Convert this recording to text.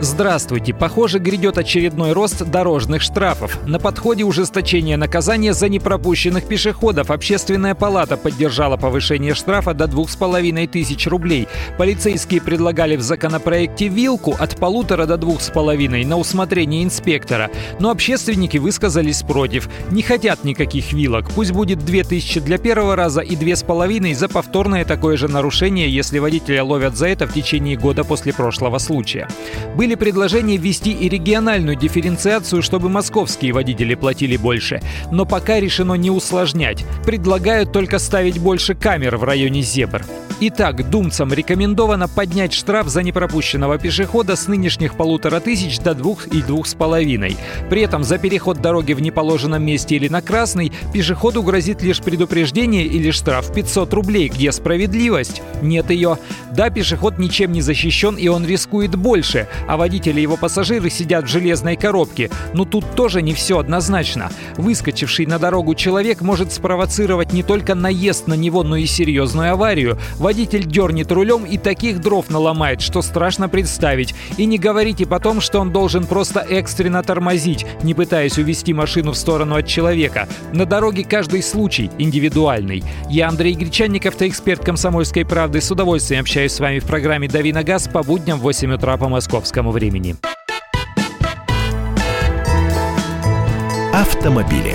Здравствуйте. Похоже, грядет очередной рост дорожных штрафов. На подходе ужесточение наказания за непропущенных пешеходов. Общественная палата поддержала повышение штрафа до двух с половиной тысяч рублей. Полицейские предлагали в законопроекте вилку от полутора до двух с половиной на усмотрение инспектора. Но общественники высказались против. Не хотят никаких вилок. Пусть будет две тысячи для первого раза и две с половиной за повторное такое же нарушение, если водителя ловят за это в течение года после прошлого случая. Были были предложения ввести и региональную дифференциацию, чтобы московские водители платили больше. Но пока решено не усложнять. Предлагают только ставить больше камер в районе зебр. Итак, думцам рекомендовано поднять штраф за непропущенного пешехода с нынешних полутора тысяч до двух и двух с половиной. При этом за переход дороги в неположенном месте или на красный пешеходу грозит лишь предупреждение или штраф 500 рублей. Где справедливость? Нет ее. Да, пешеход ничем не защищен и он рискует больше, а водитель и его пассажиры сидят в железной коробке. Но тут тоже не все однозначно. Выскочивший на дорогу человек может спровоцировать не только наезд на него, но и серьезную аварию. Водитель дернет рулем и таких дров наломает, что страшно представить. И не говорите потом, что он должен просто экстренно тормозить, не пытаясь увести машину в сторону от человека. На дороге каждый случай индивидуальный. Я Андрей Гречанников, эксперт «Комсомольской правды». С удовольствием общаюсь с вами в программе «Дави на газ» по будням в 8 утра по московскому времени. Автомобили.